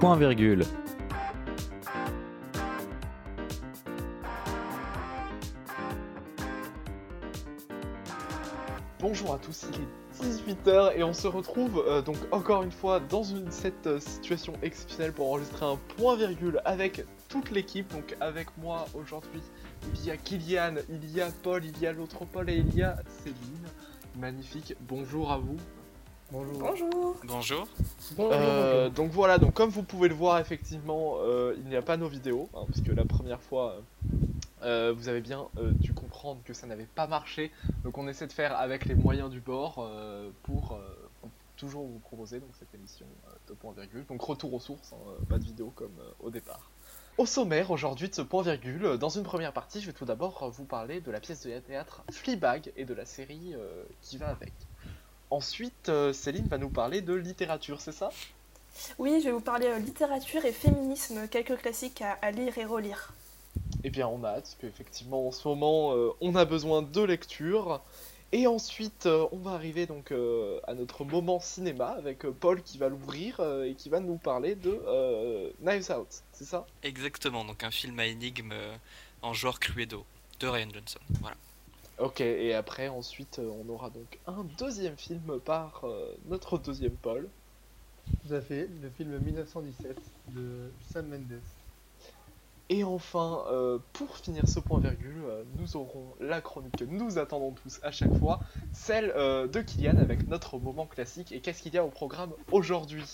Point virgule. Bonjour à tous, il est 18h et on se retrouve euh, donc encore une fois dans une, cette euh, situation exceptionnelle pour enregistrer un point virgule avec toute l'équipe. Donc avec moi aujourd'hui, il y a Kylian, il y a Paul, il y a l'autre Paul et il y a Céline. Magnifique, bonjour à vous. Bonjour. Bonjour. Bonjour. Euh, donc voilà, donc comme vous pouvez le voir effectivement, euh, il n'y a pas nos vidéos, hein, parce que la première fois, euh, vous avez bien euh, dû comprendre que ça n'avait pas marché. Donc on essaie de faire avec les moyens du bord euh, pour, euh, toujours vous proposer donc cette émission euh, de point virgule. Donc retour aux sources, hein, pas de vidéo comme euh, au départ. Au sommaire aujourd'hui de ce point virgule, dans une première partie, je vais tout d'abord vous parler de la pièce de théâtre Fleabag et de la série euh, qui va avec. Ensuite, euh, Céline va nous parler de littérature, c'est ça? Oui, je vais vous parler euh, littérature et féminisme, quelques classiques à, à lire et relire. Eh bien, on a hâte, parce qu'effectivement, en ce moment, euh, on a besoin de lecture. Et ensuite, euh, on va arriver donc euh, à notre moment cinéma avec euh, Paul qui va l'ouvrir euh, et qui va nous parler de euh, Knives Out, c'est ça? Exactement, donc un film à énigme euh, en genre Cluedo de Ryan Johnson. Voilà. Ok, et après, ensuite, euh, on aura donc un deuxième film par euh, notre deuxième Paul. Tout à fait, le film 1917 de Sam Mendes. Et enfin, euh, pour finir ce point virgule, euh, nous aurons la chronique que nous attendons tous à chaque fois, celle euh, de Kylian avec notre moment classique. Et qu'est-ce qu'il y a au programme aujourd'hui?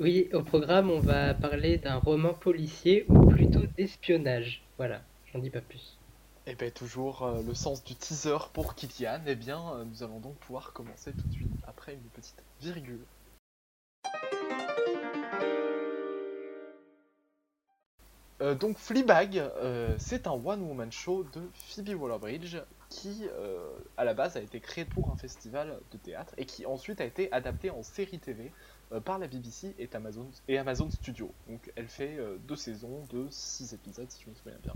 Oui, au programme, on va parler d'un roman policier ou plutôt d'espionnage. Voilà, j'en dis pas plus. Et bien toujours euh, le sens du teaser pour Kylian, et bien euh, nous allons donc pouvoir commencer tout de suite après une petite virgule. Euh, donc Fleabag, c'est un one-woman show de Phoebe Waller-Bridge qui, à la base, a été créé pour un festival de théâtre et qui ensuite a été adapté en série TV par la BBC et Amazon, et Amazon Studios. Donc elle fait deux saisons de six épisodes, si je me souviens bien.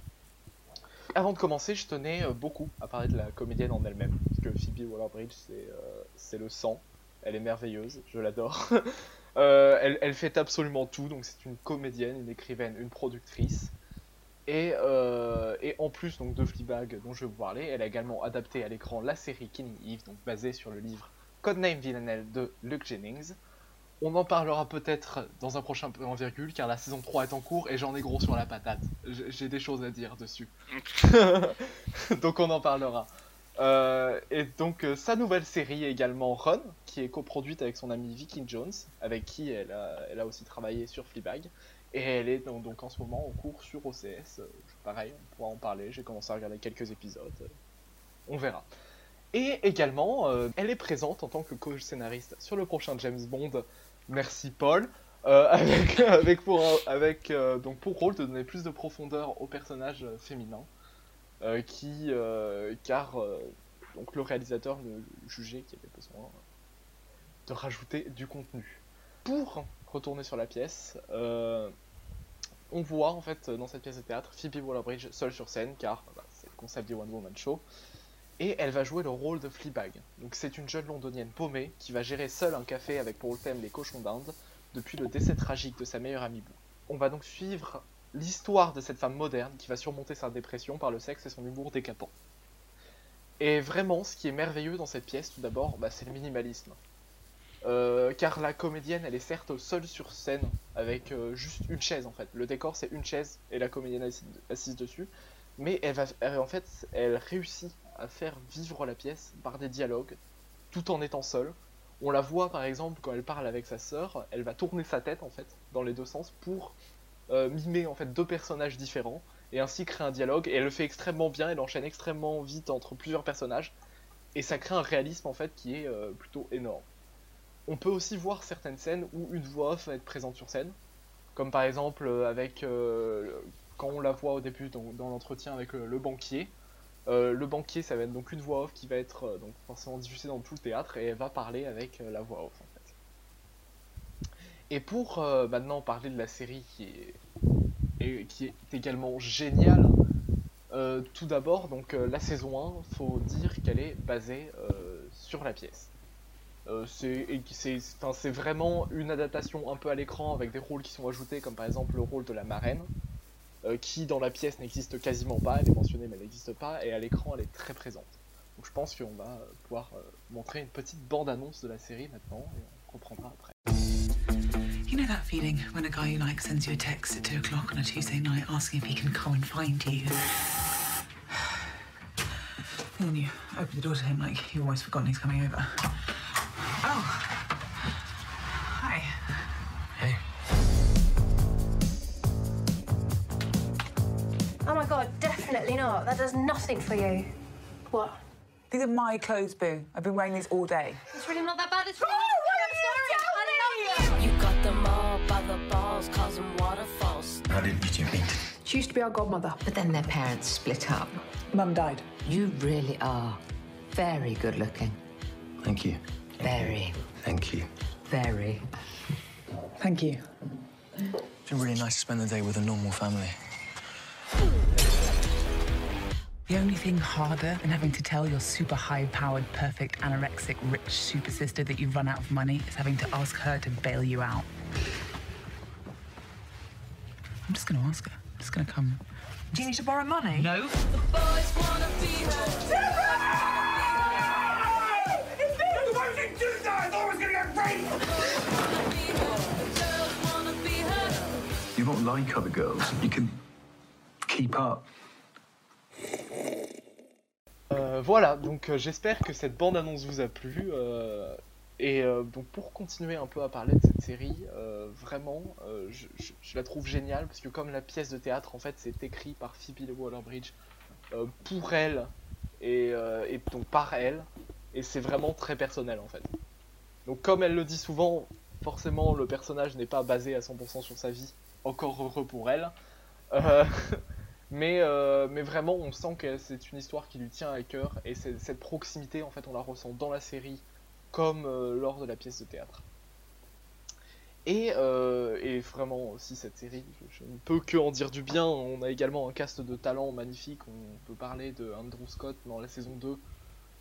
Avant de commencer, je tenais euh, beaucoup à parler de la comédienne en elle-même, parce que Phoebe Waller-Bridge, c'est euh, le sang. Elle est merveilleuse, je l'adore. Euh, elle, elle fait absolument tout, donc c'est une comédienne, une écrivaine, une productrice. Et, et en plus donc, de Fleabag dont je vais vous parler, elle a également adapté à l'écran la série Killing Eve, donc basée sur le livre Codename Villanelle de Luke Jennings. On en parlera peut-être dans un prochain point virgule, car la saison 3 est en cours et j'en ai gros sur la patate. J'ai des choses à dire dessus. donc on en parlera. Euh, et donc euh, sa nouvelle série est également Run, qui est coproduite avec son ami Vicky Jones, avec qui elle a, elle a aussi travaillé sur Fleabag. Et elle est donc, donc en ce moment en cours sur OCS. Euh, pareil, on pourra en parler. J'ai commencé à regarder quelques épisodes. on verra. Et également, euh, elle est présente en tant que co-scénariste sur le prochain James Bond. Merci Paul. euh, avec pour, euh, donc pour rôle de donner plus de profondeur au personnage euh, féminin. qui, car donc le réalisateur ne jugeait qu'il y avait besoin de rajouter du contenu. Pour retourner sur la pièce, on voit en fait dans cette pièce de théâtre Phoebe Waller-Bridge seule sur scène, car bah, c'est le concept du One Woman Show, et elle va jouer le rôle de Fleabag. C'est une jeune londonienne paumée qui va gérer seule un café avec pour thème les cochons d'Inde depuis le décès tragique de sa meilleure amie Boo. On va donc suivre l'histoire de cette femme moderne qui va surmonter sa dépression par le sexe et son humour décapant. Et vraiment, ce qui est merveilleux dans cette pièce, tout d'abord, bah, c'est le minimalisme. Euh, car la comédienne, elle est certes seule sur scène, avec euh, juste une chaise en fait. Le décor, c'est une chaise et la comédienne assise, dessus. Mais elle- en fait, elle réussit à faire vivre la pièce par des dialogues, tout en étant seule. On la voit par exemple quand elle parle avec sa sœur, elle va tourner sa tête en fait dans les deux sens pour euh, mimer en fait deux personnages différents et ainsi créer un dialogue. Et elle le fait extrêmement bien, elle enchaîne extrêmement vite entre plusieurs personnages et ça crée un réalisme en fait qui est euh, plutôt énorme. On peut aussi voir certaines scènes où une voix off va être présente sur scène, comme par exemple euh, avec quand on la voit au début dans, l'entretien avec le banquier. Euh, le banquier, ça va être donc une voix off qui va être euh, donc forcément diffusée dans tout le théâtre et elle va parler avec euh, la voix off en fait. Et pour maintenant parler de la série qui est, qui est également géniale, tout d'abord donc la saison 1, faut dire qu'elle est basée sur la pièce. C'est vraiment une adaptation un peu à l'écran avec des rôles qui sont ajoutés, comme par exemple le rôle de la marraine, euh, qui dans la pièce n'existe quasiment pas, elle est mentionnée mais elle n'existe pas, et à l'écran elle est très présente. Donc je pense qu'on va euh, pouvoir euh, montrer une petite bande-annonce de la série maintenant, et on comprendra après. You know that feeling when a guy you like sends you a text at 2 o'clock on a Tuesday night asking if he can come and find you? And then you open the door to him like you've always forgotten he's coming over. Does nothing for you. What? These are my clothes, Boo. I've been wearing these all day. It's really not that bad. It's oh, really not that bad. I'm sorry. I love you. You got them all by the balls, causing waterfalls. How did you two meet? She used to be our godmother, but then their parents split up. Mum died. You really are very good looking. Thank you. Very, Thank you. very. Thank you. It's been really nice to spend the day with a normal family. The only thing harder than having to tell your super high powered, perfect, anorexic, rich super sister that you've run out of money is having to ask her to bail you out. I'm just gonna ask her. I'm just gonna come. Do you need to borrow money? No. Boys wanna be her. Girls wanna be her. You won't like other girls. You can keep up. Euh, voilà, donc euh, j'espère que cette bande-annonce vous a plu. euh, et donc pour continuer un peu à parler de cette série, vraiment, je, la trouve géniale parce que comme la pièce de théâtre, en fait, c'est écrit par Phoebe Waller-Bridge euh, pour elle et, donc par elle, et c'est vraiment très personnel en fait. Donc comme elle le dit souvent, forcément le personnage n'est pas basé à 100% sur sa vie, encore heureux pour elle. mais, euh, mais vraiment, on sent que c'est une histoire qui lui tient à cœur et cette proximité, en fait, on la ressent dans la série comme euh, lors de la pièce de théâtre. Et, euh, et vraiment aussi cette série, je, ne peux que en dire du bien. On a également un cast de talents magnifique. On peut parler de Andrew Scott dans la saison 2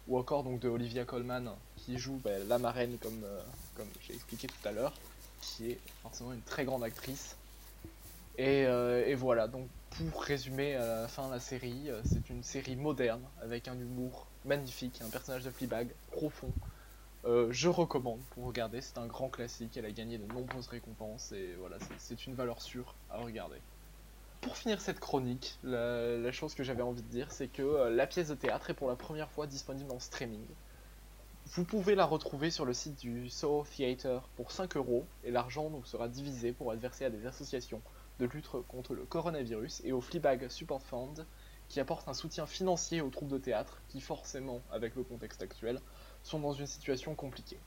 ou encore donc de Olivia Colman qui joue bah, la marraine comme, euh, comme j'ai expliqué tout à l'heure, qui est forcément une très grande actrice. Et, euh, et voilà, donc pour résumer à la fin la série, euh, c'est une série moderne avec un humour magnifique, un personnage de Fleabag profond. Euh, je recommande pour regarder, c'est un grand classique, elle a gagné de nombreuses récompenses et voilà, c'est- une valeur sûre à regarder. Pour finir cette chronique, la, chose que j'avais envie de dire, c'est que euh, la pièce de théâtre est pour la première fois disponible en streaming. Vous pouvez la retrouver sur le site du Soho Theatre pour 5 euros et l'argent donc sera divisé pour être versé à des associations de lutte contre le coronavirus et au Fleabag Support Fund qui apporte un soutien financier aux troupes de théâtre qui forcément, avec le contexte actuel, sont dans une situation compliquée.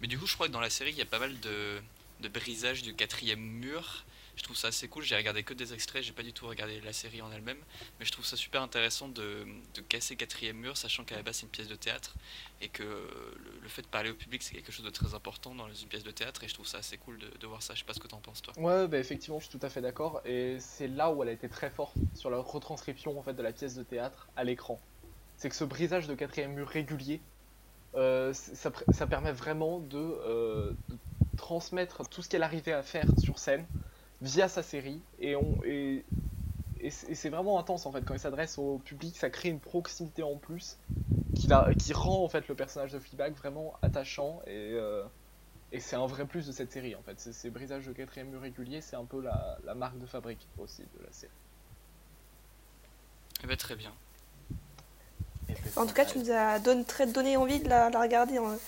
Mais du coup, je crois que dans la série, il y a pas mal de, de brisage du quatrième mur. Je trouve ça assez cool. J'ai regardé que des extraits, j'ai pas du tout regardé la série en elle-même. Mais je trouve ça super intéressant de, casser quatrième mur, sachant qu'à la base c'est une pièce de théâtre. Et que le, fait de parler au public, c'est quelque chose de très important dans une pièce de théâtre. Et je trouve ça assez cool de, voir ça. Je sais pas ce que t'en penses, toi. Ouais, bah effectivement, je suis tout à fait d'accord. Et c'est là où elle a été très forte sur la retranscription en fait de la pièce de théâtre à l'écran. C'est que ce brisage de quatrième mur régulier, euh, ça, permet vraiment euh, de transmettre tout ce qu'elle arrivait à faire sur scène via sa série. Et, on, et, et c'est et c'est vraiment intense en fait quand elle s'adresse au public, ça crée une proximité en plus qui, la- qui rend en fait le personnage de Fleabag vraiment attachant et euh, et c'est un vrai plus de cette série en fait. Ces, brisages de quatrième mur régulier, c'est un peu la, la marque de fabrique aussi de la série. Eh ben, très bien. Et puis, En tout cas, tu nous as donné, très donné envie de la, la regarder. hein.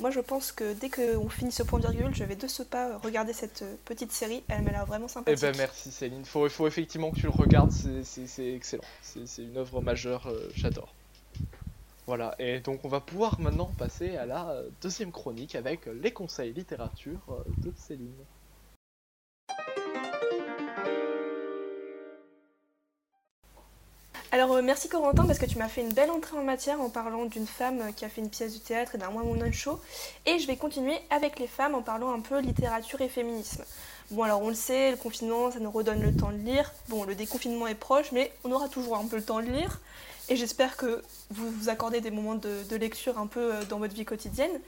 Moi, je pense que dès qu'on finit ce point virgule, je vais de ce pas regarder cette euh, petite série. Elle m'a l'air vraiment Eh sympathique. ben merci Céline, faut, faut effectivement que tu le regardes, c'est- excellent, c'est une œuvre majeure, euh, j'adore. Voilà, et donc on va pouvoir maintenant passer à la euh, deuxième chronique avec les conseils littérature de Céline. Alors, euh, merci Corentin parce que tu m'as fait une belle entrée en matière en parlant d'une femme euh, qui a fait une pièce de théâtre et d'un one woman show. Et je vais continuer avec les femmes en parlant un peu littérature et féminisme. Bon, alors on le sait, le confinement, ça nous redonne le temps de lire. Bon, le déconfinement est proche, mais on aura toujours un peu le temps de lire. Et j'espère que vous vous accordez des moments de, lecture un peu euh, dans votre vie quotidienne.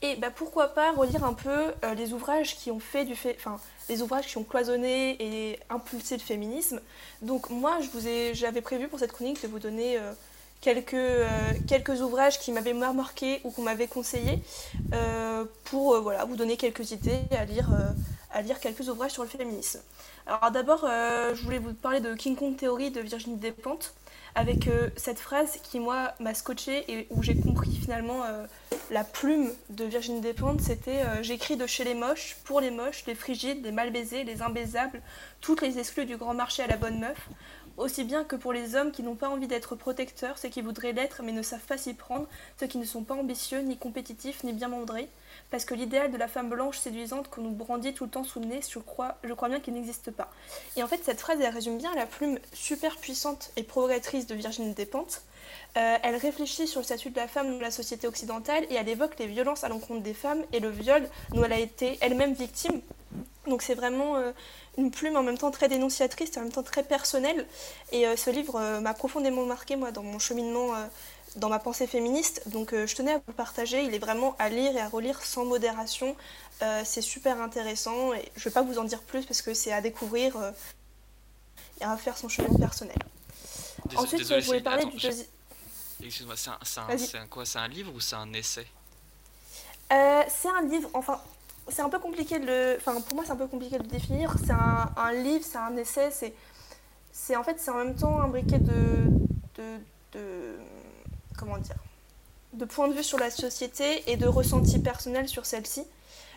Et bah, pourquoi pas relire un peu euh, les ouvrages qui ont fait du fait, enfin les ouvrages qui ont cloisonné et impulsé le féminisme. Donc moi, je vous ai, j'avais prévu pour cette chronique de vous donner euh, quelques, quelques ouvrages qui m'avaient marqué ou qu'on m'avait conseillé pour voilà, vous donner quelques idées à lire, à lire quelques ouvrages sur le féminisme. Alors d'abord, je voulais vous parler de King Kong Theory de Virginie Despentes avec euh, cette phrase qui moi m'a scotché et où j'ai compris finalement euh, la plume de Virginie Despentes, c'était euh, j'écris de chez les moches, pour les moches, les frigides, les mal baisés, les imbaisables, toutes les exclus du grand marché à la bonne meuf, aussi bien que pour les hommes qui n'ont pas envie d'être protecteurs, ceux qui voudraient l'être mais ne savent pas s'y prendre, ceux qui ne sont pas ambitieux, ni compétitifs, ni bien mandrés, parce que l'idéal de la femme blanche séduisante qu'on nous brandit tout le temps sous le nez, je crois, je crois bien qu'il n'existe pas. Et en fait, cette phrase, elle résume bien la plume super puissante et progressiste de Virginie Despentes. Euh, elle réfléchit sur le statut de la femme dans la société occidentale et elle évoque les violences à l'encontre des femmes et le viol dont elle a été elle-même victime. Donc c'est vraiment euh, une plume en même temps très dénonciatrice et en même temps très personnelle. Et euh, ce livre m'a profondément marqué moi dans mon cheminement, dans ma pensée féministe. Donc euh, je tenais à vous le partager. Il est vraiment à lire et à relire sans modération. Euh, c'est super intéressant et je ne vais pas vous en dire plus parce que c'est à découvrir euh, et à faire son chemin personnel. Ensuite, désolé, je voulais parler attends, du deuxième. Excuse-moi, c'est un, quoi C'est un livre ou c'est un essai? Euh, c'est un livre, enfin, c'est un peu compliqué de le. Enfin, pour moi, c'est un peu compliqué de le définir. C'est un, un livre, c'est un essai, c'est. C'est en fait, c'est en même temps un briquet de. de. de comment dire De points de vue sur la société et de ressenti personnel sur celle-ci.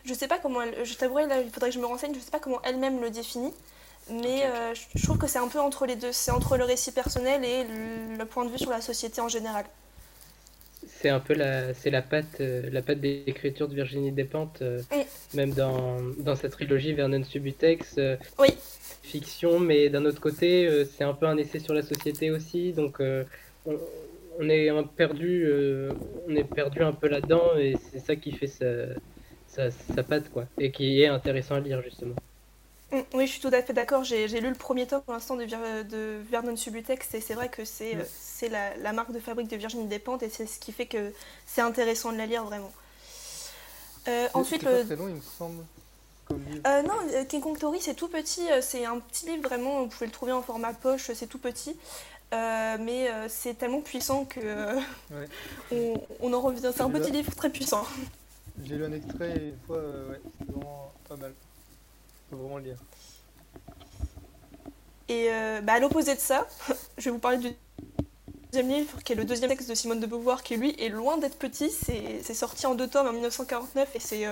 Je sais pas comment elle. Je t'avouerai, là, il faudrait que je me renseigne, je sais pas comment elle-même le définit. Mais euh, je- trouve que c'est un peu entre les deux. C'est entre le récit personnel et le, le point de vue sur la société en général. C'est un peu la, c'est la patte, euh, la patte d'écriture de Virginie Despentes, euh, même dans, dans sa trilogie Vernon Subutex. Oui. Fiction, mais d'un autre côté, c'est un peu un essai sur la société aussi, donc on, on est un perdu, euh, on est perdu un peu là-dedans, et c'est ça qui fait sa, sa, sa patte, quoi, et qui est intéressant à lire justement. Mm, Oui, je suis tout à fait d'accord. J'ai j'ai lu le premier tome pour l'instant de, Vir- de Vernon Subutex et c'est vrai que c'est euh, c'est la, la marque de fabrique de Virginie Despentes et c'est ce qui fait que c'est intéressant de la lire vraiment. Euh, ensuite, le, très long, il me semble. Euh, non, euh, King Kong Theory, c'est tout petit. euh, C'est un petit livre, vraiment. Vous pouvez le trouver en format poche, c'est tout petit. Euh, mais euh, c'est tellement puissant que euh, Ouais. on, on en revient. C'est un petit livre très puissant. J'ai lu un extrait une fois, ouais, c'est vraiment pas mal. Faut vraiment le lire. Et bah, à l'opposé de ça, je vais vous parler du deuxième livre, qui est le deuxième texte de Simone de Beauvoir, qui lui est loin d'être petit. C'est sorti en deux tomes en 1949 et c'est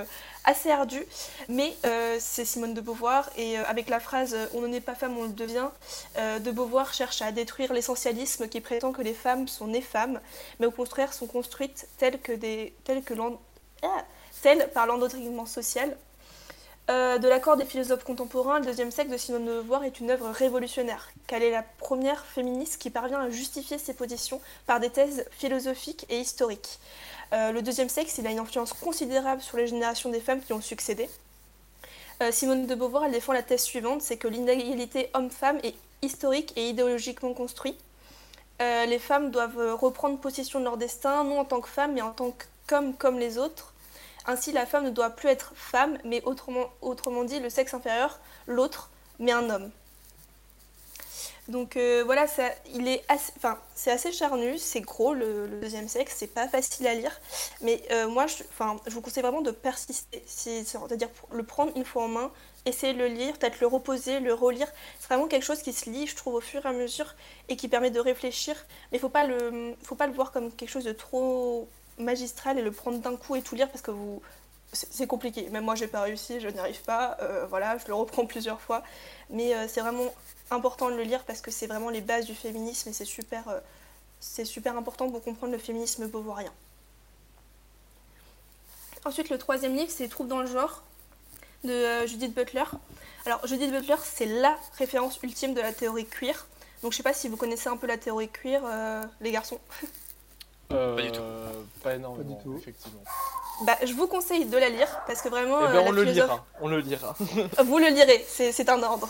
assez ardu. Mais euh, c'est Simone de Beauvoir et euh, avec la phrase euh, On ne naît pas femme, on le devient, de Beauvoir cherche à détruire l'essentialisme qui prétend que les femmes sont nées femmes, mais au contraire sont construites telles que des telles que ah, telles par l'endoctrinement social. De l'accord des philosophes contemporains, le deuxième siècle de Simone de Beauvoir est une œuvre révolutionnaire, car elle est la première féministe qui parvient à justifier ses positions par des thèses philosophiques et historiques. Euh, le deuxième siècle, il a une influence considérable sur les générations des femmes qui ont succédé. Euh, Simone de Beauvoir, défend la thèse suivante, c'est que l'inégalité homme-femme est historique et idéologiquement construite. Euh, les femmes doivent reprendre possession de leur destin, non en tant que femmes, mais en tant qu'hommes comme les autres. Ainsi, la femme ne doit plus être femme, mais autrement dit, le sexe inférieur, l'autre, mais un homme. Donc euh, voilà, il est assez, enfin, c'est assez charnu, c'est gros le, deuxième sexe, c'est pas facile à lire, mais euh, moi, je, enfin, je vous conseille vraiment de persister, si- c'est-à-dire le prendre une fois en main, essayer de le lire, peut-être le reposer, le relire. C'est vraiment quelque chose qui se lit, je trouve, au fur et à mesure et qui permet de réfléchir, mais faut pas le, faut pas le voir comme quelque chose de trop magistral et le prendre d'un coup et tout lire parce que vous, c'est compliqué. Même moi, j'ai pas réussi, je n'y arrive pas. euh, voilà, je le reprends plusieurs fois, mais c'est vraiment important de le lire parce que c'est vraiment les bases du féminisme et c'est super, euh, c'est super important pour comprendre le féminisme beauvoirien. Ensuite, le troisième livre, c'est Trouve dans le genre de euh, Judith Butler. Alors, Judith Butler, c'est la référence ultime de la théorie queer. Donc, je sais pas si vous connaissez un peu la théorie queer, euh, les garçons. Euh, Pas du tout. Pas énormément, Pas du tout. effectivement. Bah, je vous conseille de la lire parce que vraiment, Eh euh, ben, la on le philosophe- lira, on le lira. Vous le lirez, c'est c'est un ordre.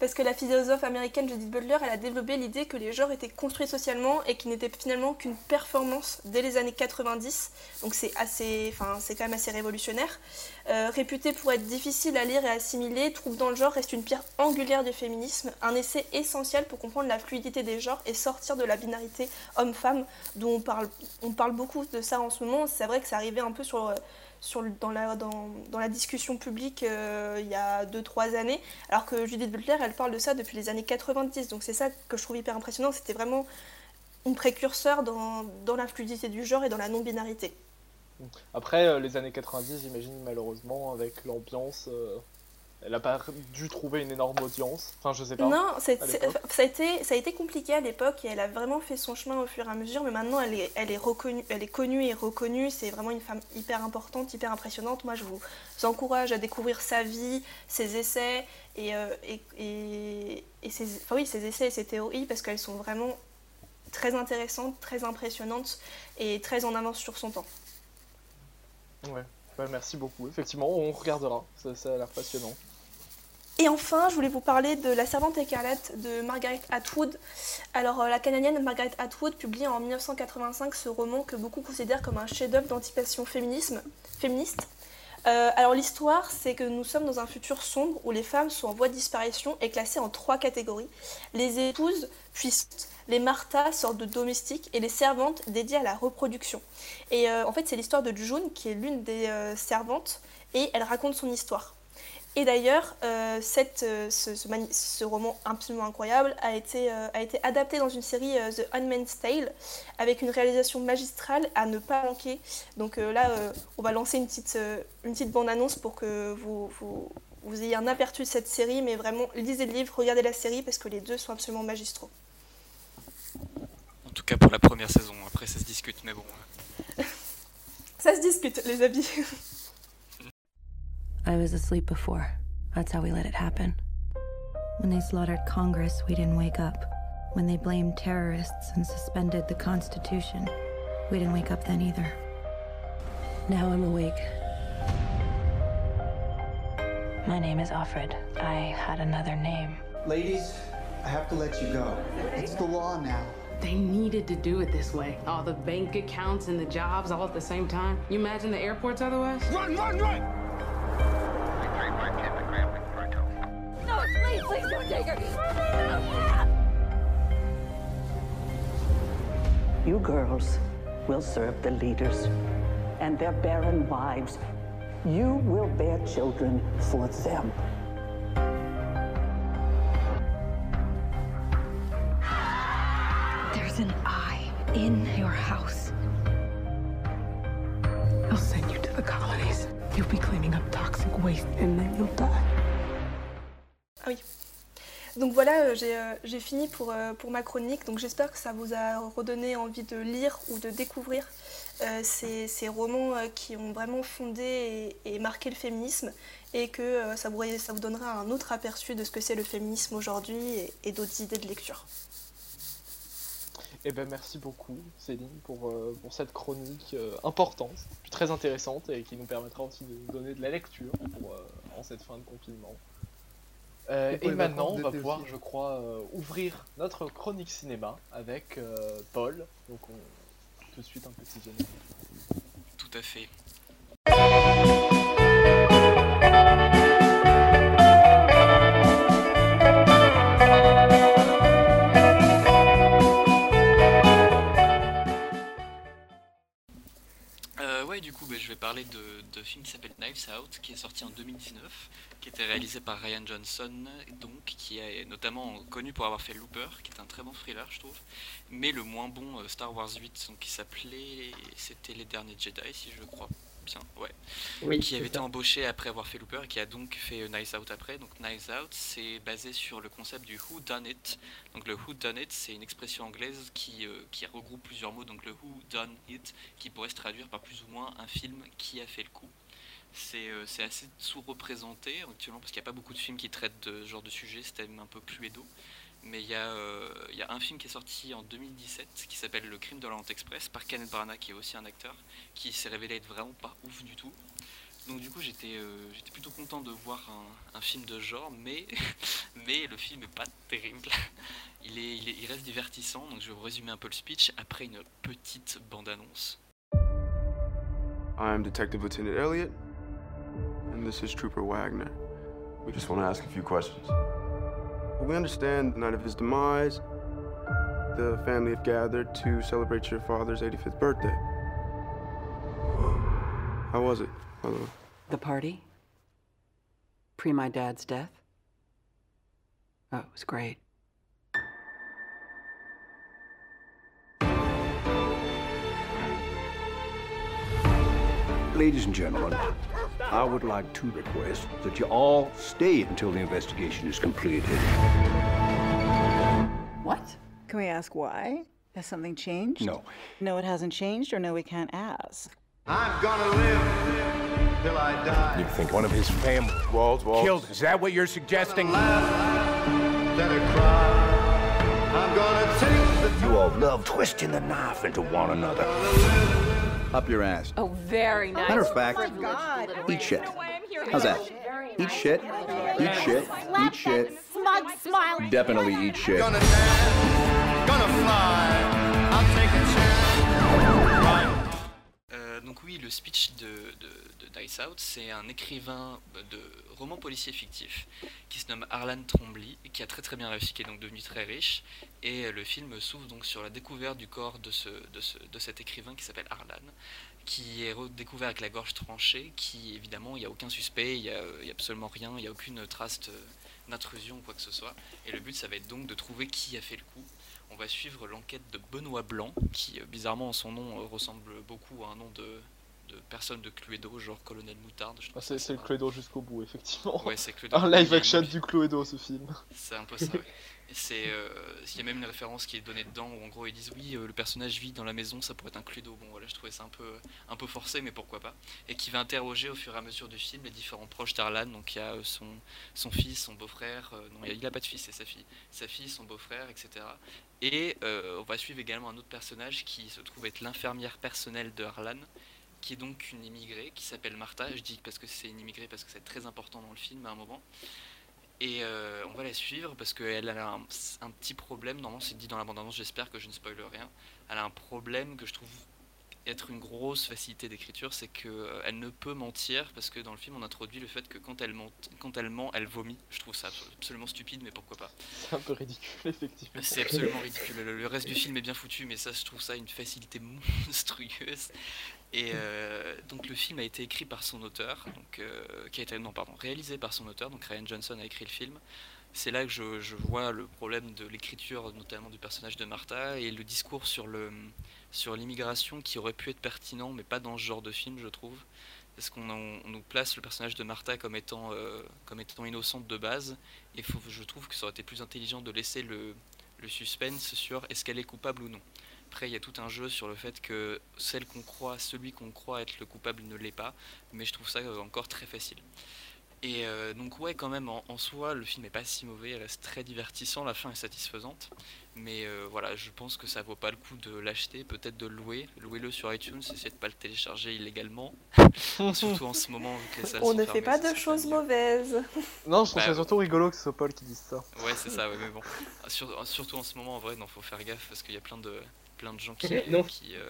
Parce que la philosophe américaine Judith Butler, elle a développé l'idée que les genres étaient construits socialement et qu'ils n'étaient finalement qu'une performance dès les années 90. Donc c'est assez, enfin c'est quand même assez révolutionnaire. Euh, réputé pour être difficile à lire et assimiler, Trouve dans le genre reste une pierre angulaire du féminisme, un essai essentiel pour comprendre la fluidité des genres et sortir de la binarité homme-femme, dont on parle, on parle beaucoup de ça en ce moment. C'est vrai que ça arrivait un peu sur sur dans, la, dans, dans, la discussion publique euh, il y a 2-3 années, alors que Judith Butler, elle parle de ça depuis les années 90. Donc c'est ça que je trouve hyper impressionnant, c'était vraiment une précurseur dans, dans la fluidité du genre et dans la non-binarité. Après, euh, les années 90, j'imagine malheureusement, avec l'ambiance, euh, elle n'a pas dû trouver une énorme audience. Enfin, je sais pas. Non, ça, a été, ça a été compliqué à l'époque et elle a vraiment fait son chemin au fur et à mesure. Mais maintenant, elle est, elle est, reconnue, elle est connue et reconnue. C'est vraiment une femme hyper importante, hyper impressionnante. Moi, je vous encourage à découvrir sa vie, ses essais et, euh, et, et, ses, enfin, oui, ses essais et ses théories parce qu'elles sont vraiment très intéressantes, très impressionnantes et très en avance sur son temps. Ouais. Bah, merci beaucoup. Effectivement, on regardera. Ça, ça a l'air passionnant. Et enfin, je voulais vous parler de La Servante écarlate de Margaret Atwood. Alors, euh, la canadienne Margaret Atwood publie en 1985 ce roman que beaucoup considèrent comme un chef-d'œuvre d'anticipation féministe. Euh, alors, l'histoire, c'est que nous sommes dans un futur sombre où les femmes sont en voie de disparition et classées en trois catégories les épouses puissantes, les Martha, sorte de domestiques, et les servantes dédiées à la reproduction. Et euh, en fait, c'est l'histoire de June, qui est l'une des servantes, et elle raconte son histoire. Et d'ailleurs, euh, euh, ce, ce, roman absolument incroyable a été, euh, a été adapté dans une série The Unmanned Tale avec une réalisation magistrale à ne pas manquer. Donc là, on va lancer une petite, une petite bande-annonce pour que vous, vous, vous, ayez un aperçu de cette série. Mais vraiment, lisez le livre, regardez la série parce que les deux sont absolument magistraux. En tout cas pour la première saison, après ça se discute, mais bon. ça se discute, les habits. I was asleep before. That's how we let it happen. When they slaughtered Congress, we didn't wake up. When they blamed terrorists and suspended the Constitution, we didn't wake up then either. Now I'm awake. My name is Alfred. I had another name. Ladies, I have to let you go. It's the law now. They needed to do it this way. All the bank accounts and the jobs all at the same time. You imagine the airports otherwise? Run, run, run! You girls will serve the leaders and their barren wives. You will bear children for them. There's an eye in your house. I'll send you to the colonies. You'll be cleaning up toxic waste and then you'll die. Donc voilà, euh, euh, j'ai fini pour, euh, pour ma chronique. Donc j'espère que ça vous a redonné envie de lire ou de découvrir ces, ces, romans qui ont vraiment fondé et, marqué le féminisme et que ça, vous, ça vous donnera un autre aperçu de ce que c'est le féminisme aujourd'hui et, d'autres idées de lecture. Eh ben merci beaucoup Céline pour, pour cette chronique importante, très intéressante et qui nous permettra aussi de donner de la lecture pour, en cette fin de confinement. Euh, et, maintenant, on va pouvoir, je crois, euh, ouvrir notre chronique cinéma avec euh, Paul. Donc, on... tout de suite un petit générique. Tout à fait. Coup, bah, je vais parler de, de film qui s'appelle Knives Out, qui est sorti en 2019 qui était réalisé par Ryan Johnson, donc qui est notamment connu pour avoir fait Looper, qui est un très bon thriller, je trouve, mais le moins bon euh, Star Wars 8, donc qui s'appelait, c'était Les Derniers Jedi, si je crois bien, ouais, oui, qui avait été embauché après avoir fait Looper et qui a donc fait euh, Nice Out après. Donc Nice Out, c'est basé sur le concept du Who Done It. Donc le Who Done It, c'est une expression anglaise qui, euh, qui regroupe plusieurs mots. Donc le Who Done It, qui pourrait se traduire par plus ou moins un film qui a fait le coup. Euh, c'est assez sous-représenté actuellement parce qu'il n'y a pas beaucoup de films qui traitent de ce genre de sujet, c'était même un peu cluedo. Mais il y, a, euh, il y, a un film qui est sorti en 2017 qui s'appelle Le crime de l'Orient Express par Kenneth Branagh qui est aussi un acteur qui s'est révélé être vraiment pas ouf du tout. Donc du coup j'étais euh, plutôt content de voir un, film de genre, mais, le film est pas terrible. Il, est, il, est- il reste divertissant, donc je vais vous résumer un peu le speech après une petite bande-annonce. Detective Lieutenant Elliot, and this is Trooper Wagner. We just want to ask a few questions. We understand the night of his demise, the family have gathered to celebrate your father's 85th birthday. How was it, by the way? The party? Pre my dad's death? Oh, it was great. Ladies and gentlemen, I would like to request that you all stay until the investigation is completed. What? Can we ask why? Has something changed? No. No, it hasn't changed, or no, we can't ask. I'm gonna live till I die. You think one of his family Walls, walls. killed? Is that what you're suggesting? Then I cry. I'm gonna take the You all love twisting the knife into one another. Up your ass. Oh, very nice. Matter of fact, oh, eat shit. How's that? Eat shit, eat shit, eat shit. Smug smile. Definitely eat shit. Gonna dance, gonna fly. I'll take a chance. Le speech de, Dice Out, c'est un écrivain de romans policiers fictifs qui se nomme Harlan Trombly qui a très très bien réussi, qui est donc devenu très riche. Et le film s'ouvre donc sur la découverte du corps de, ce, de, ce, de cet écrivain qui s'appelle Harlan, qui est redécouvert avec la gorge tranchée, qui évidemment, il n'y a aucun suspect, il n'y a, absolument rien, il n'y a aucune trace d'intrusion ou quoi que ce soit. Et le but, ça va être donc de trouver qui a fait le coup. On va suivre l'enquête de Benoît Blanc, qui euh, bizarrement son nom euh, ressemble beaucoup à un nom de, de personne de Cluedo, genre Colonel Moutarde. je Ah, c'est le. Cluedo jusqu'au bout, effectivement. Ouais, c'est Cluedo. Un live action du Cluedo, ce film. C'est un peu ça, ouais. Et c'est, euh, il y a même une référence qui est donnée dedans où en gros ils disent oui, euh, le personnage vit dans la maison, ça pourrait être un Cluedo. Bon voilà, je trouvais ça un peu, un peu forcé, mais pourquoi pas. Et qui va interroger au fur et à mesure du film les différents proches d'Arlan. Donc il y a euh, son, son fils, son beau-frère, non, il a- il a pas de fils, c'est sa fille, sa fille, son beau-frère, etc. Et euh, on va suivre également un autre personnage qui se trouve être l'infirmière personnelle de Harlan, qui est donc une immigrée qui s'appelle Martha. Je dis parce que c'est une immigrée parce que c'est très important dans le film à un moment. Et euh, on va la suivre parce qu'elle a un, un petit problème. Normalement, c'est dit dans la bande-annonce. J'espère que je ne spoil rien. Elle a un problème que je trouve être une grosse facilité d'écriture, c'est qu'elle ne peut mentir parce que dans le film, on introduit le fait que quand elle, ment, quand elle ment, elle vomit. Je trouve ça absolument stupide, mais pourquoi pas. C'est un peu ridicule, effectivement. C'est absolument ridicule. Le, le reste du film est bien foutu, mais ça, je trouve ça une facilité monstrueuse. Et euh, donc le film a été écrit par son auteur, donc euh, qui a été non pardon réalisé par son auteur, donc Ryan Johnson a écrit le film. C'est là que je, vois le problème de l'écriture, notamment du personnage de Martha, et le discours sur le sur l'immigration qui aurait pu être pertinent, mais pas dans ce genre de film, je trouve. Parce qu'on nous place le personnage de Martha comme étant, euh, comme étant innocente de base, et faut, je trouve que ça aurait été plus intelligent de laisser le suspense sur est-ce qu'elle est coupable ou non. Après, il y a tout un jeu sur le fait que celle qu'on croit, celui qu'on croit être le coupable ne l'est pas, mais je trouve ça euh, encore très facile. Et euh, donc ouais, quand même, en, en soi, le film est pas si mauvais, il reste très divertissant, la fin est satisfaisante, mais euh, voilà, je pense que ça vaut pas le coup de l'acheter, peut-être de le louer, louez-le sur iTunes, essayez de pas le télécharger illégalement, surtout en ce moment vu que les salles On sont ne fermées, fait pas de choses mauvaises. Non, je trouve Bah, ça surtout rigolo que ce soit Paul qui dise ça. Ouais, c'est ça, ouais, mais bon. Sur- surtout en ce moment, en vrai, non, faut faire gaffe parce qu'il y a plein de, plein de gens qui, Non. qui, euh,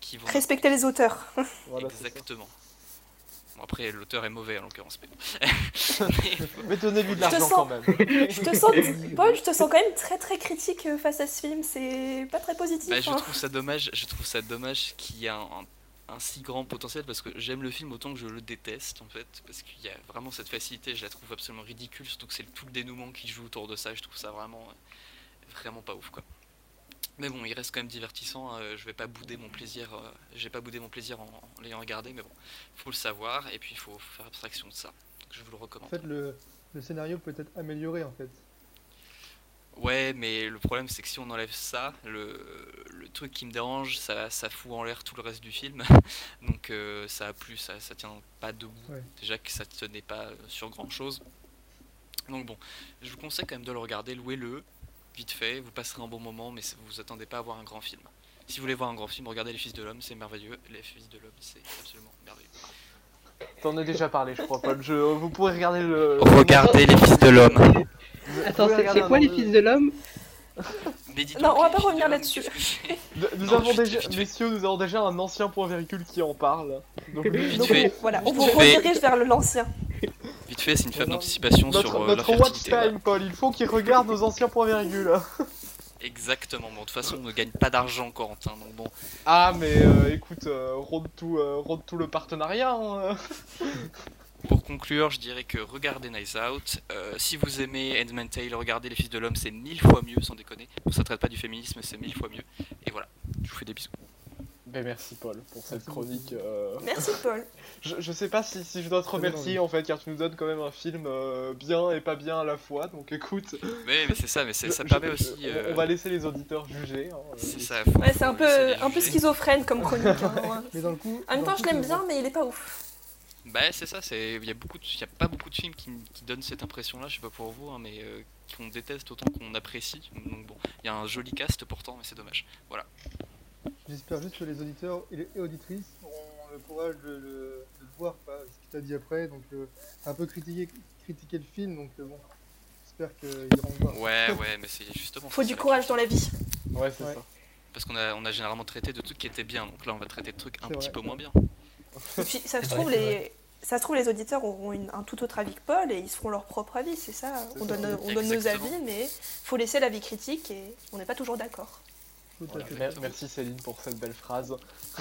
qui vont. Respectez les auteurs. Exactement. Bon, après, l'auteur est mauvais en l'occurrence, mais bon. Mais donnez-lui de l'argent sens- quand même. Je te sens, Paul, je te sens quand même très très critique euh, face à ce film. C'est pas très positif. Bah, je hein. trouve ça dommage, je trouve ça dommage qu'il y ait un, un- un si grand potentiel parce que j'aime le film autant que je le déteste en fait parce qu'il y a vraiment cette facilité, je la trouve absolument ridicule, surtout que c'est tout le dénouement qui joue autour de ça, je trouve ça vraiment euh, vraiment pas ouf quoi. Mais bon, il reste quand même divertissant. euh, je vais pas bouder mon plaisir. euh, j'ai pas boudé mon plaisir en, en l'ayant regardé, mais bon, faut le savoir et puis il faut, faire abstraction de ça. Donc, je vous le En recommande. fait, le, le scénario peut être amélioré en fait. Ouais, mais le problème c'est que si on enlève ça, le, le truc qui me dérange, ça, ça fout en l'air tout le reste du film. Donc euh, ça a plus, ça, ça tient pas debout. Ouais. Déjà que ça tenait pas sur grand chose. Donc bon, je vous conseille quand même de le regarder, louez-le, vite fait, vous passerez un bon moment, mais vous vous attendez pas à voir un grand film. Si vous voulez voir un grand film, regardez Les Fils de l'Homme, c'est merveilleux. Les Fils de l'Homme, c'est absolument merveilleux. T'en as déjà parlé, je crois, Paul. Je... Vous pourrez regarder le. Regardez les fils de l'homme. Attends, c'est quoi les fils de l'homme? Non, on va pas revenir là-dessus. De- Nous Non, avons déjà, messieurs, nous avons déjà un ancien point virgule qui en parle. Donc, Donc, fait. voilà, on vous redirige vers le- l'ancien. Vite fait, c'est une faible anticipation notre, sur euh, notre la watch time, voilà. Paul, il faut qu'il regarde nos anciens points virgules. Exactement. Bon, de toute façon, on ne gagne pas d'argent, Corentin. Donc bon, Ah, mais euh, écoute, euh, road, to, euh, road le partenariat. hein. Pour conclure, je dirais que regardez Nice Out. Euh, si vous aimez Handmaid's Tale, regardez Les Fils de l'Homme, c'est mille fois mieux, sans déconner. Ça traite pas du féminisme, c'est mille fois mieux. Et voilà, je vous fais des bisous. Ben, merci, Paul, pour cette chronique. euh, Merci Paul. Je, je sais pas si, si je dois te remercier en fait, car tu nous donnes quand même un film euh, bien et pas bien à la fois. Donc écoute. Mais, mais c'est ça, mais ça je- permet je- aussi. on- euh, On va laisser les auditeurs juger. hein, C'est ça. Ouais, c'est un peu, un peu schizophrène comme chronique. hein, ouais. Mais dans le coup. En même temps, je l'aime bien, mais il est pas ouf. Bah c'est ça, c'est il y a beaucoup, de- y a pas beaucoup de films qui, qui donnent cette impression-là. Je sais pas pour vous, hein, mais euh, qu'on déteste autant qu'on apprécie. Donc bon, il y a un joli cast pourtant, mais c'est dommage. Voilà. J'espère juste que les auditeurs et les et auditrices auront le courage de, le- de le voir, pas ce qu'il t'a dit après. Donc, euh, un peu critiquer, critiquer le film. Donc, euh, bon, j'espère qu'ils iront le voir. Ouais, ouais, mais c'est justement. Faut du ça. courage dans la vie. Ouais, c'est Ouais. ça. Parce qu'on a, on a généralement traité de trucs qui étaient bien, donc là on va traiter de trucs un petit vrai. peu moins bien. Et puis, ça se trouve, les... Ça se trouve, les auditeurs auront une- un tout autre avis que Paul et ils se feront leur propre avis, c'est ça. C'est On ça. donne, on donne nos avis, mais faut laisser l'avis critique et on n'est pas toujours d'accord. Tout à Voilà, fait. mer- Merci Céline pour cette belle phrase.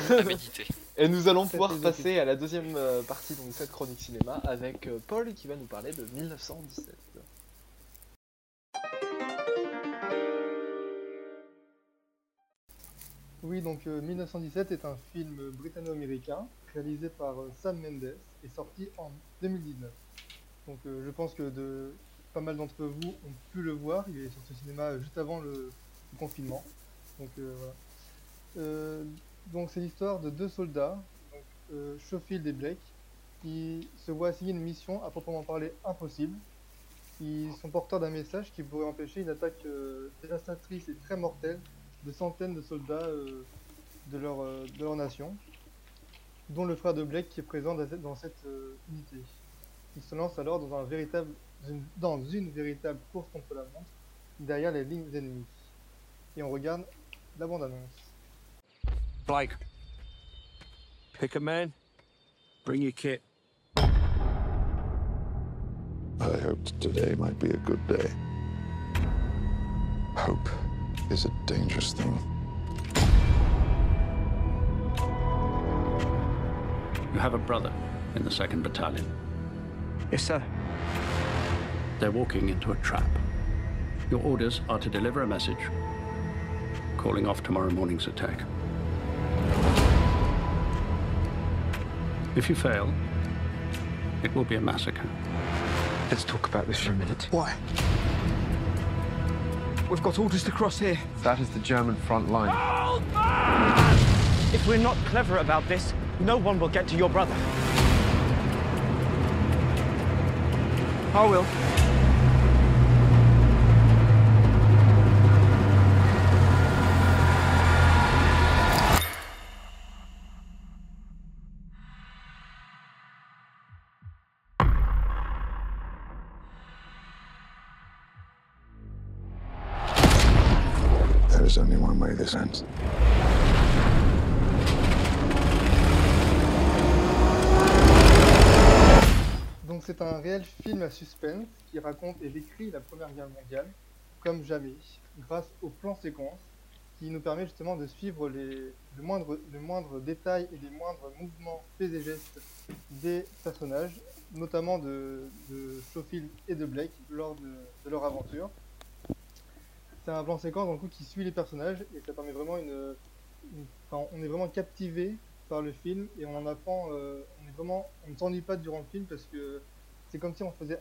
À méditer. Et nous allons pouvoir passer à la deuxième euh, partie de cette chronique cinéma avec euh, Paul qui va nous parler de 1917. Oui, donc euh, 1917 est un film britanno-américain réalisé par euh, Sam Mendes et sorti en 2019. Donc euh, je pense que de, pas mal d'entre vous ont pu le voir. Il est sorti au cinéma juste avant le, le confinement. Donc euh, voilà. Euh, donc c'est l'histoire de deux soldats, euh, Schofield et Blake, qui se voient assigner une mission à proprement parler impossible. Ils sont porteurs d'un message qui pourrait empêcher une attaque dévastatrice et très mortelle de centaines de soldats de, leur, de leur nation, dont le frère de Blake qui est présent dans cette, unité. Ils se lancent alors dans, un véritable, dans une véritable course contre la montre, derrière les lignes ennemies. Et on regarde la bande-annonce. Blake, pick a man, bring your kit. I hoped today might be a good day. Hope is a dangerous thing. You have a brother in the 2nd Battalion. Yes, sir. They're walking into a trap. Your orders are to deliver a message calling off tomorrow morning's attack. If you fail, it will be a massacre. Let's talk about this for a minute. Why? We've got orders to cross here. That is the German front line. If we're not clever about this, no one will get to your brother. I will. Donc c'est un réel film à suspense qui raconte et décrit la Première Guerre mondiale comme jamais, grâce au plan séquence qui nous permet justement de suivre les, le, moindre, détail et les moindres mouvements, faits et gestes des personnages, notamment de, de Schofield et de Blake lors de leur aventure. C'est un plan séquence dans le coup, qui suit les personnages et ça permet vraiment une, on est vraiment captivé par le film et on en apprend, euh, on est vraiment, on ne s'ennuie pas durant le film parce que c'est comme si on faisait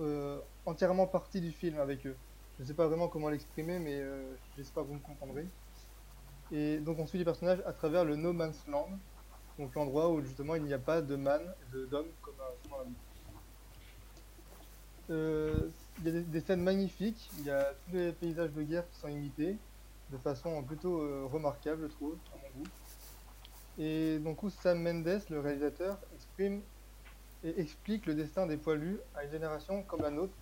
euh, entièrement partie du film avec eux. Je sais pas vraiment comment l'exprimer, mais euh, j'espère que vous me comprendrez. Et donc on suit les personnages à travers le No Man's Land, donc l'endroit où justement il n'y a pas de man, d'homme comme un- comme Il y a des, scènes magnifiques, il y a tous les paysages de guerre qui sont imités de façon plutôt euh, remarquable, je trouve, à mon goût. Et donc où Sam Mendes, le réalisateur, exprime et explique le destin des poilus à une génération comme la nôtre,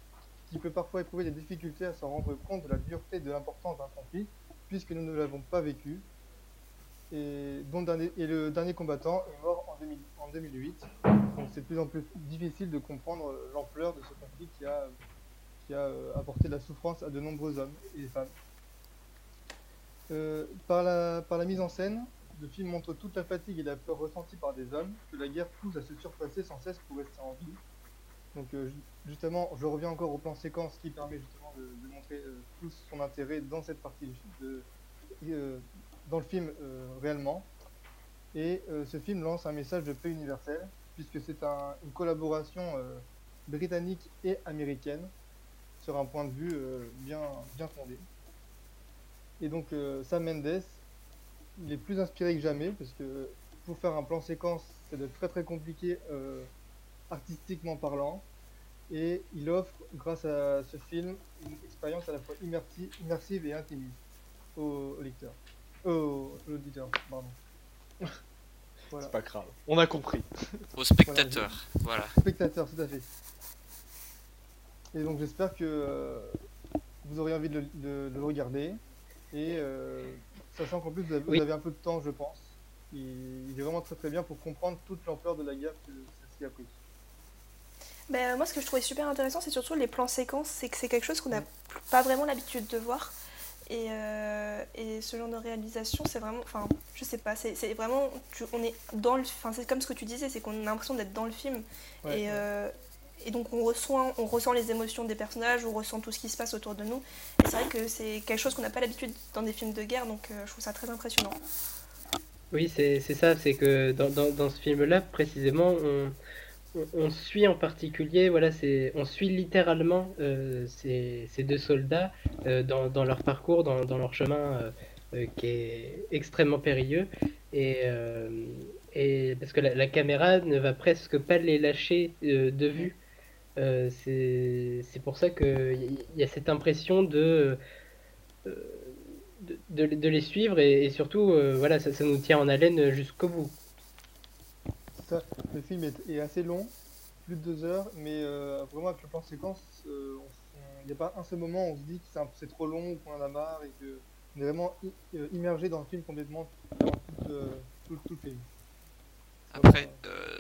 qui peut parfois éprouver des difficultés à s'en rendre compte de la dureté et de l'importance d'un conflit, puisque nous ne l'avons pas vécu. Et, dont et le dernier combattant est mort en, 2000 en 2008. Donc c'est de plus en plus difficile de comprendre euh, l'ampleur de ce conflit qui a, qui a euh, apporté de la souffrance à de nombreux hommes et femmes. Euh, par, la, mise en scène, le film montre toute la fatigue et la peur ressentie par des hommes que la guerre pousse à se surpasser sans cesse pour rester en vie. Donc euh, ju- justement, je reviens encore au plan séquence qui permet justement de, montrer euh, tout son intérêt dans cette partie de- dans le film réellement. Et ce film lance un message de paix universelle puisque c'est un- une collaboration britannique et américaine sur un point de vue euh, bien, bien fondé. Et donc euh, Sam Mendes, il est plus inspiré que jamais parce que pour faire un plan séquence, c'est de très très compliqué euh, artistiquement parlant. Et il offre, grâce à ce film, une expérience à la fois immersive, immersive et intimiste au, au lecteur. Au, à l'auditeur, pardon. Voilà. C'est pas grave. On a compris. Au spectateur, voilà. Spectateur, tout à fait. Et donc j'espère que euh, vous aurez envie de le, de- de le regarder. Et euh, sachant qu'en plus vous avez, vous Oui. avez un peu de temps, je pense. Il, il est vraiment très très bien pour comprendre toute l'ampleur de la guerre que celle-ci a pris. Ben, moi, ce que je trouvais super intéressant, c'est surtout les plans séquences. C'est que c'est quelque chose qu'on n'a pas vraiment l'habitude de voir. Et, euh, et ce genre de réalisation, c'est vraiment. Enfin, je sais pas, c'est c'est vraiment. tu- on est dans le. Enfin, c'est comme ce que tu disais, c'est qu'on a l'impression d'être dans le film. Ouais, et, ouais. euh, et donc, on ressent, on ressent les émotions des personnages, on ressent tout ce qui se passe autour de nous. Et c'est vrai que c'est quelque chose qu'on n'a pas l'habitude dans des films de guerre, donc euh, je trouve ça très impressionnant. Oui, c'est ça, c'est que dans, dans, ce film-là, précisément, on, on, suit en particulier, voilà, on suit littéralement euh, ces, deux soldats euh, dans, dans leur parcours, dans, leur chemin euh, qui est extrêmement périlleux. Et, et parce que la, caméra ne va presque pas les lâcher de vue. Euh, c'est c'est pour ça qu'il y, a cette impression de. euh, de, de- de les suivre et, et surtout euh, voilà ça, ça nous tient en haleine jusqu'au bout. Ça. Le film est, est assez long, plus de deux heures, mais euh, vraiment avec le plan séquence, euh, il n'y a pas un seul moment où on se dit que c'est trop long ou qu'on en a marre et que on est vraiment immergé dans le film complètement pendant tout, euh, tout, tout le film. Après, euh,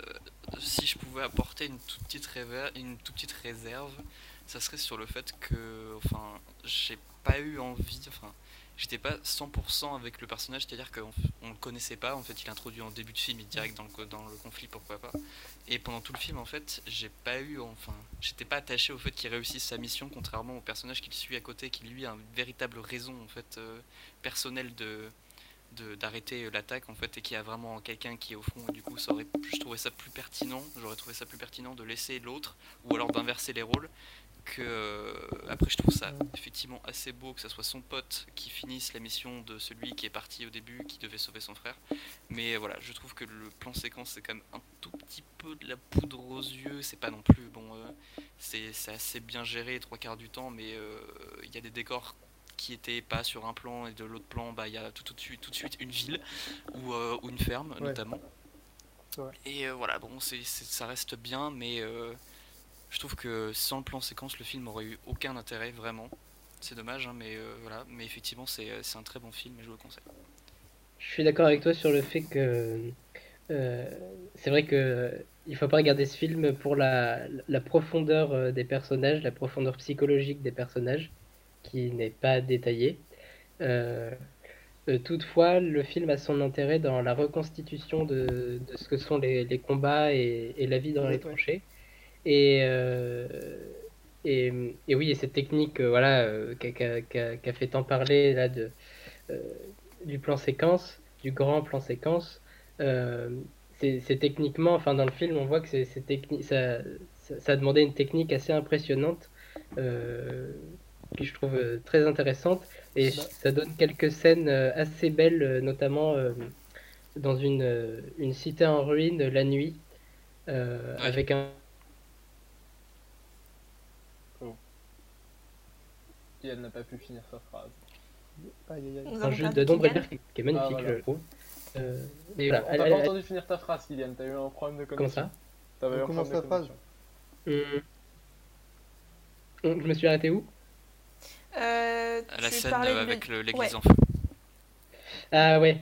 si je pouvais apporter une toute petite réver- une toute petite réserve, ça serait sur le fait que, enfin, j'ai pas eu envie, enfin, j'étais pas 100% avec le personnage, c'est-à-dire qu'on on le connaissait pas, en fait, il introduit en début de film, direct dans le, dans le conflit, pourquoi pas. Et pendant tout le film, en fait, j'ai pas eu, enfin, j'étais pas attaché au fait qu'il réussisse sa mission, contrairement au personnage qu'il suit à côté, qui lui a une véritable raison, en fait, euh, personnelle de- d'arrêter l'attaque en fait et qu'il y a vraiment quelqu'un qui est au front et du coup ça aurait je trouvais ça plus pertinent j'aurais trouvé ça plus pertinent de laisser l'autre ou alors d'inverser les rôles que euh, après je trouve ça effectivement assez beau que ça soit son pote qui finisse la mission de celui qui est parti au début qui devait sauver son frère. Mais voilà je trouve que le plan séquence c'est quand même un tout petit peu de la poudre aux yeux c'est pas non plus bon euh, c'est c'est assez bien géré trois quarts du temps mais euh, il y a des décors qui étaient pas sur un plan et de l'autre plan bah il y a tout, tout de suite tout de suite une ville ou, euh, ou une ferme Ouais. notamment. Ouais. et euh, voilà bon c'est c'est- ça reste bien mais euh, je trouve que sans le plan séquence le film aurait eu aucun intérêt vraiment. C'est dommage hein, mais euh, voilà. Mais effectivement c'est c'est un très bon film et je vous le conseille. Je suis d'accord avec toi sur le fait que euh, c'est vrai que il faut pas regarder ce film pour la, la profondeur des personnages, la profondeur psychologique des personnages, qui n'est pas détaillée. Euh, euh, toutefois, le film a son intérêt dans la reconstitution de, de ce que sont les, les combats et, et la vie dans les tranchées. Et, euh, et, et oui, et cette technique voilà, qu'a qu'a fait tant parler là, de, euh, du plan séquence, du grand plan séquence, c'est techniquement, enfin dans le film, on voit que c'est ça, ça, ça a demandé une technique assez impressionnante, euh, que je trouve euh, très intéressante, et ça donne quelques scènes euh, assez belles, euh, notamment euh, dans une, euh, une cité en ruine la nuit, euh, avec un Et elle n'a pas pu finir sa phrase. Aïe, aïe, aïe. Nous un jeu de d'ombre et qui, qui est magnifique, Ah, voilà. je trouve. Euh, mais voilà, On t'a elle- pas entendu finir ta phrase, Kylian, t'as eu un problème de connexion. ça? T'avais eu un Comment problème de connexion. Hum, Je me suis arrêté où? Euh, À la scène euh, de- avec le- l'église ouais. en feu. Ah ouais.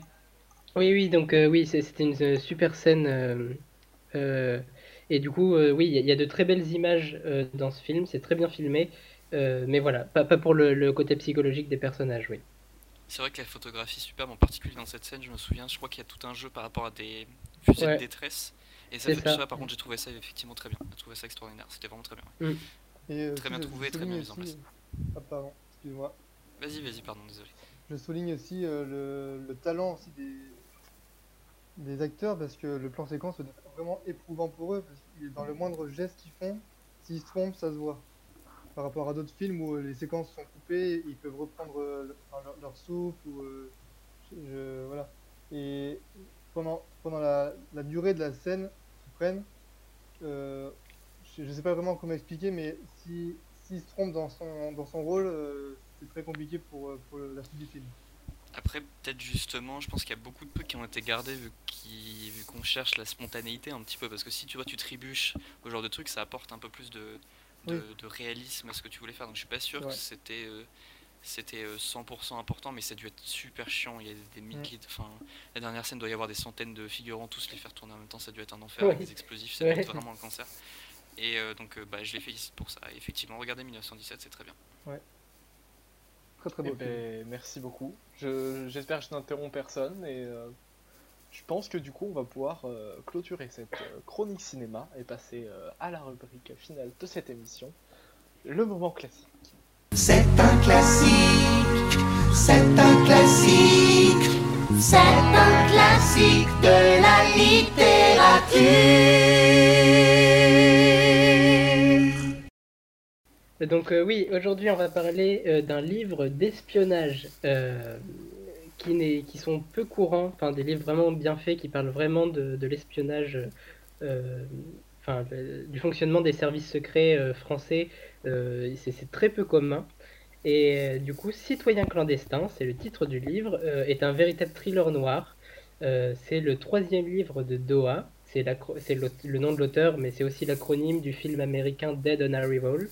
Oui, oui, donc euh, oui, c'est- c'était une euh, super scène. euh, euh, et du coup, euh, oui, il y, a- il y a de très belles images euh, dans ce film, c'est très bien filmé. euh, mais voilà, pas, pas pour le, le côté psychologique des personnages, oui. C'est vrai que la photographie est superbe, en particulier dans cette scène, je me souviens, je crois qu'il y a tout un jeu par rapport à des fusées Ouais. de détresse. Et ça, fait- ça. ça, par contre, j'ai trouvé ça effectivement très bien. J'ai trouvé ça extraordinaire, c'était vraiment très bien. ouais. Mm. Et, euh, Très bien trouvé, très bien mis en place. Ah pardon, excuse-moi. Vas-y, vas-y, pardon, désolé. Je souligne aussi euh, le, le talent aussi des, des acteurs parce que le plan séquence est vraiment éprouvant pour eux parce dans le moindre geste qu'ils font, s'ils se trompent, ça se voit. Par rapport à d'autres films où euh, les séquences sont coupées, ils peuvent reprendre euh, leur, leur souffle ou euh, je- je- voilà. Et pendant, pendant la, la durée de la scène qu'ils prennent, je, je sais pas vraiment comment expliquer, mais si s'il se trompe dans son dans son rôle, euh, c'est très compliqué pour, euh, pour la suite du film. Après, peut-être justement, je pense qu'il y a beaucoup de trucs qui ont été gardés vu qu'on cherche la spontanéité un petit peu. Parce que si tu vois, tu trébuches au genre de truc, ça apporte un peu plus de, de, Oui. de réalisme à ce que tu voulais faire. Donc je suis pas sûr Ouais. que c'était euh, c'était euh, 100% important, mais ça a dû être super chiant. Il y a des milliers. de- Enfin, la dernière scène doit y avoir des centaines de figurants, tous les faire tourner en même temps. Ça a dû être un enfer avec des explosifs. Ça Ouais. doit être vraiment le cancer. Et euh, donc, euh, bah, je les félicite pour ça. Et effectivement, regardez 1917, c'est très bien. Ouais. Très très Eh beau ben, merci beaucoup. Je- J'espère que je n'interromps personne et euh, je pense que du coup on va pouvoir euh, clôturer cette euh, chronique cinéma et passer euh, à la rubrique finale de cette émission, le moment classique. C'est un classique, c'est un classique, c'est un classique de la littérature. Donc euh, oui, aujourd'hui on va parler euh, d'un livre d'espionnage euh, qui, qui sont peu courants, enfin des livres vraiment bien faits qui parlent vraiment de, l'espionnage, du fonctionnement des services secrets français. c'est très peu commun. Et du coup, Citoyen clandestin, c'est le titre du livre, est un véritable thriller noir. C'est le troisième livre de Doha. C'est le nom de l'auteur, mais c'est aussi l'acronyme du film américain Dead on Arrival.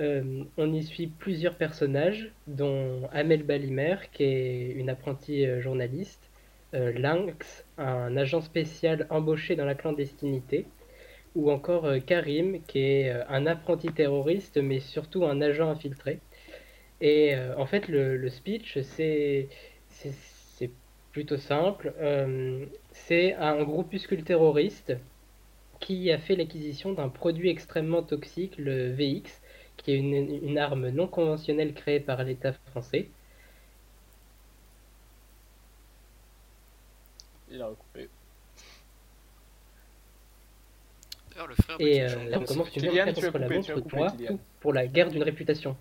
Euh, on y suit plusieurs personnages, dont Amel Balimer, qui est une apprentie euh, journaliste, euh, Lynx, un agent spécial embauché dans la clandestinité, ou encore Karim, qui est un apprenti terroriste, mais surtout un agent infiltré. Et en fait, le, le speech, c'est plutôt simple. C'est un groupuscule terroriste qui a fait l'acquisition d'un produit extrêmement toxique, le VX, qui est une, une arme non conventionnelle créée par l'État français. Il a recoupé. D'ailleurs, le frère de Et euh, là, on commence une guerre tu as contre la montre coupé, toi, tout pour la guerre d'une réputation.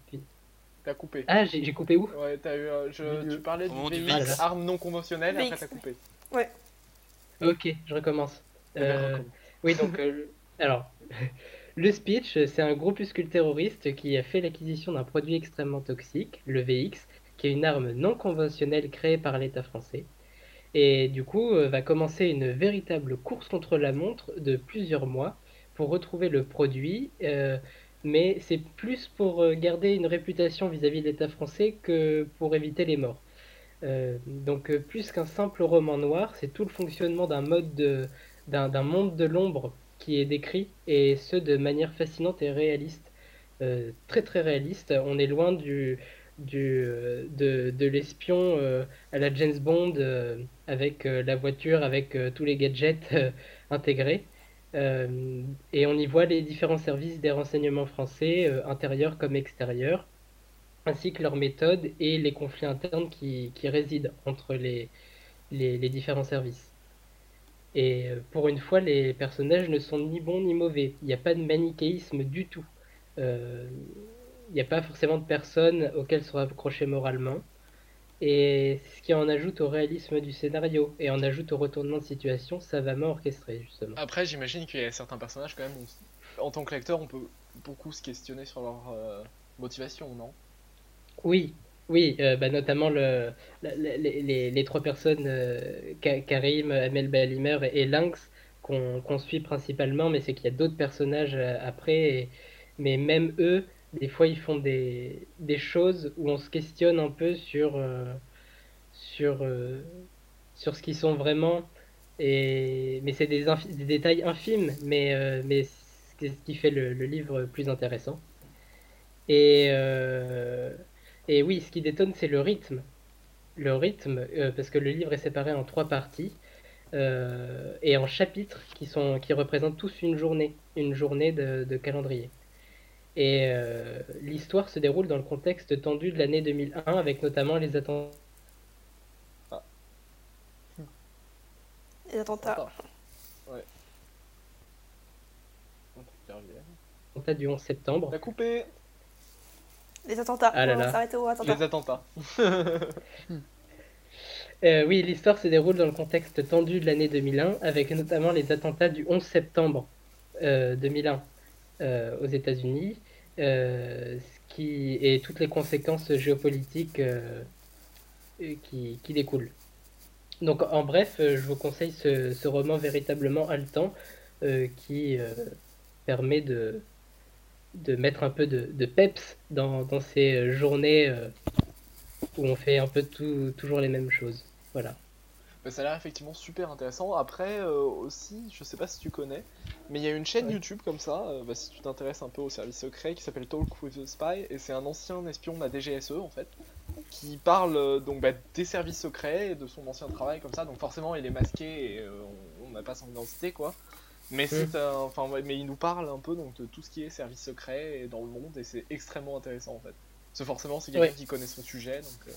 T'as coupé. Ah, j'ai j'ai coupé où Ouais, t'as eu. euh, je, tu parlais Au moment du du VX, VX. arme non conventionnelle, et après t'as coupé. Ouais. Ok, je recommence. Eh ben, Euh, oui, donc, euh, alors, le speech, c'est un groupuscule terroriste qui a fait l'acquisition d'un produit extrêmement toxique, le VX, qui est une arme non conventionnelle créée par l'État français. Et du coup, euh, va commencer une véritable course contre la montre de plusieurs mois pour retrouver le produit. euh, mais c'est plus pour euh, garder une réputation vis-à-vis de l'État français que pour éviter les morts. Donc plus qu'un simple roman noir, c'est tout le fonctionnement d'un monde de l'ombre qui est décrit, et ce de manière fascinante et réaliste. Euh, très très réaliste. On est loin du, du, euh, de, de l'espion euh, à la James Bond avec la voiture, avec tous les gadgets intégrés. Et on y voit les différents services des renseignements français, intérieurs comme extérieurs, ainsi que leurs méthodes et les conflits internes qui, qui résident entre les, les différents services. Et euh, pour une fois, les personnages ne sont ni bons ni mauvais. Il n'y a pas de manichéisme du tout. Euh, Il n'y a pas forcément de personnes auxquelles se raccrocher moralement. Et ce qui en ajoute au réalisme du scénario et en ajoute au retournement de situation savamment orchestré, justement. Après, j'imagine qu'il y a certains personnages quand même où, en tant que lecteur, on peut beaucoup se questionner sur leur euh, motivation, non? Oui, Oui, euh, bah, notamment le, les, les- trois personnes, euh, Ka- Karim, Amel Balimer et, Lynx, qu'on suit principalement, mais c'est qu'il y a d'autres personnages euh, après. mais même eux, des fois, ils font des, des choses où on se questionne un peu sur, sur, sur ce qu'ils sont vraiment. Et, mais c'est des, détails infimes, mais, mais c'est ce qui fait le, le livre plus intéressant. Et, et oui, ce qui détonne, c'est le rythme. Le rythme, euh, parce que le livre est séparé en trois parties euh, et en chapitres qui, sont, qui représentent tous une journée, une journée de, de calendrier. Et euh, l'histoire se déroule dans le contexte tendu de l'année 2001, avec notamment les attentats Les attentats. Ouais. Du 11 septembre. T'as coupé Les attentats. Ah là on là. va s'arrêter aux attentats. Les attentats. Euh, oui, l'histoire se déroule dans le contexte tendu de l'année 2001, avec notamment les attentats du 11 septembre euh, 2001 euh, aux États-Unis, euh, ce qui et toutes les conséquences géopolitiques qui, qui découlent. Donc, en bref, je vous conseille ce, ce roman véritablement haletant euh, qui euh, permet de, de mettre un peu de, de peps dans, dans ces journées euh, où on fait un peu tout, toujours les mêmes choses. Voilà. Bah, ça a l'air effectivement super intéressant. Après, euh, aussi, je sais pas si tu connais, mais il y a une chaîne YouTube comme ça, euh, bah, si tu t'intéresses un peu au service secret, qui s'appelle Talk with the Spy, et c'est un ancien espion de la DGSE en fait, qui parle euh, donc bah, des services secrets et de son ancien travail comme ça. Donc forcément, il est masqué et euh, on- on n'a pas son identité quoi. Mais c'est un- enfin, ouais, mais il nous parle un peu donc de tout ce qui est service secret et dans le monde et c'est extrêmement intéressant en fait. Parce que forcément, c'est quelqu'un Ouais. qui connaît son sujet donc. euh,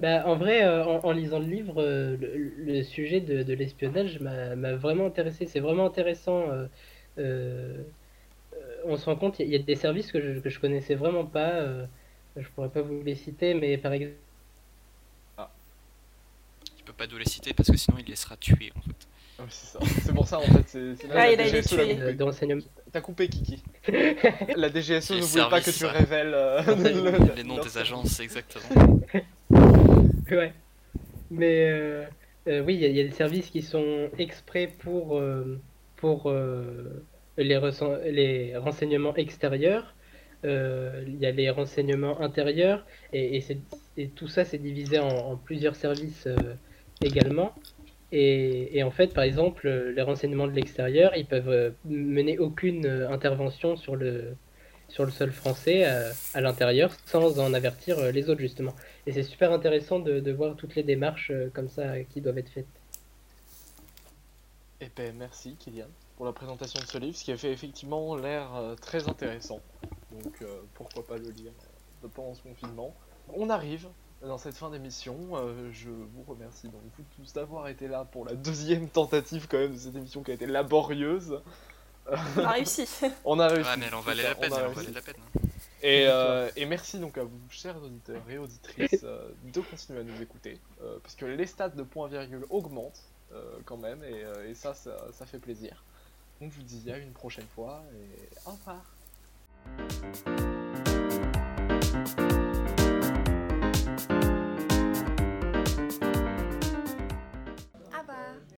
Bah, en vrai, euh, en, en lisant le livre, euh, le, le sujet de, de l'espionnage m'a vraiment intéressé. C'est vraiment intéressant. euh, euh, euh, on se rend compte, il y, a- il y a des services que je, que je connaissais vraiment pas. euh, je pourrais pas vous les citer, mais par exemple. Tu peux pas nous les citer parce que sinon il les sera tués en fait. Ah c'est ça. C'est pour ça en fait. C'est là Ah, la DGSE l'a coupé. de. T'as coupé Kiki. La DGSE ne voulait pas que tu ça. révèles euh, le- Les noms des agences, exactement. Ouais. Mais euh, euh, oui, il y, a- il y a des services qui sont exprès pour, euh, pour euh, les, renseignements extérieurs. Euh, Il y a les renseignements intérieurs. Et, et, c'est- et tout ça, c'est divisé en, en plusieurs services euh, également. Et, et en fait, par exemple, euh, les renseignements de l'extérieur, ils peuvent euh, mener aucune euh, intervention sur le, sur le sol français à l'intérieur sans en avertir les autres, justement. Et c'est super intéressant de, voir toutes les démarches comme ça qui doivent être faites. Eh ben merci Kylian pour la présentation de ce livre, ce qui a fait effectivement l'air très intéressant. Donc pourquoi pas le lire pendant ce confinement. On arrive dans cette fin d'émission. euh, je vous remercie donc vous tous d'avoir été là pour la deuxième tentative quand même de cette émission qui a été laborieuse. On a réussi. On a réussi. Ouais, mais elle en valait la peine, on a elle en réussi. valait la peine. Et, euh, et merci donc à vous, chers auditeurs et auditrices, euh, de continuer à nous écouter, euh, parce que les stats de point virgule augmentent euh, quand même, et, euh, et ça, ça, ça fait plaisir. Donc je vous dis à une prochaine fois, et au revoir.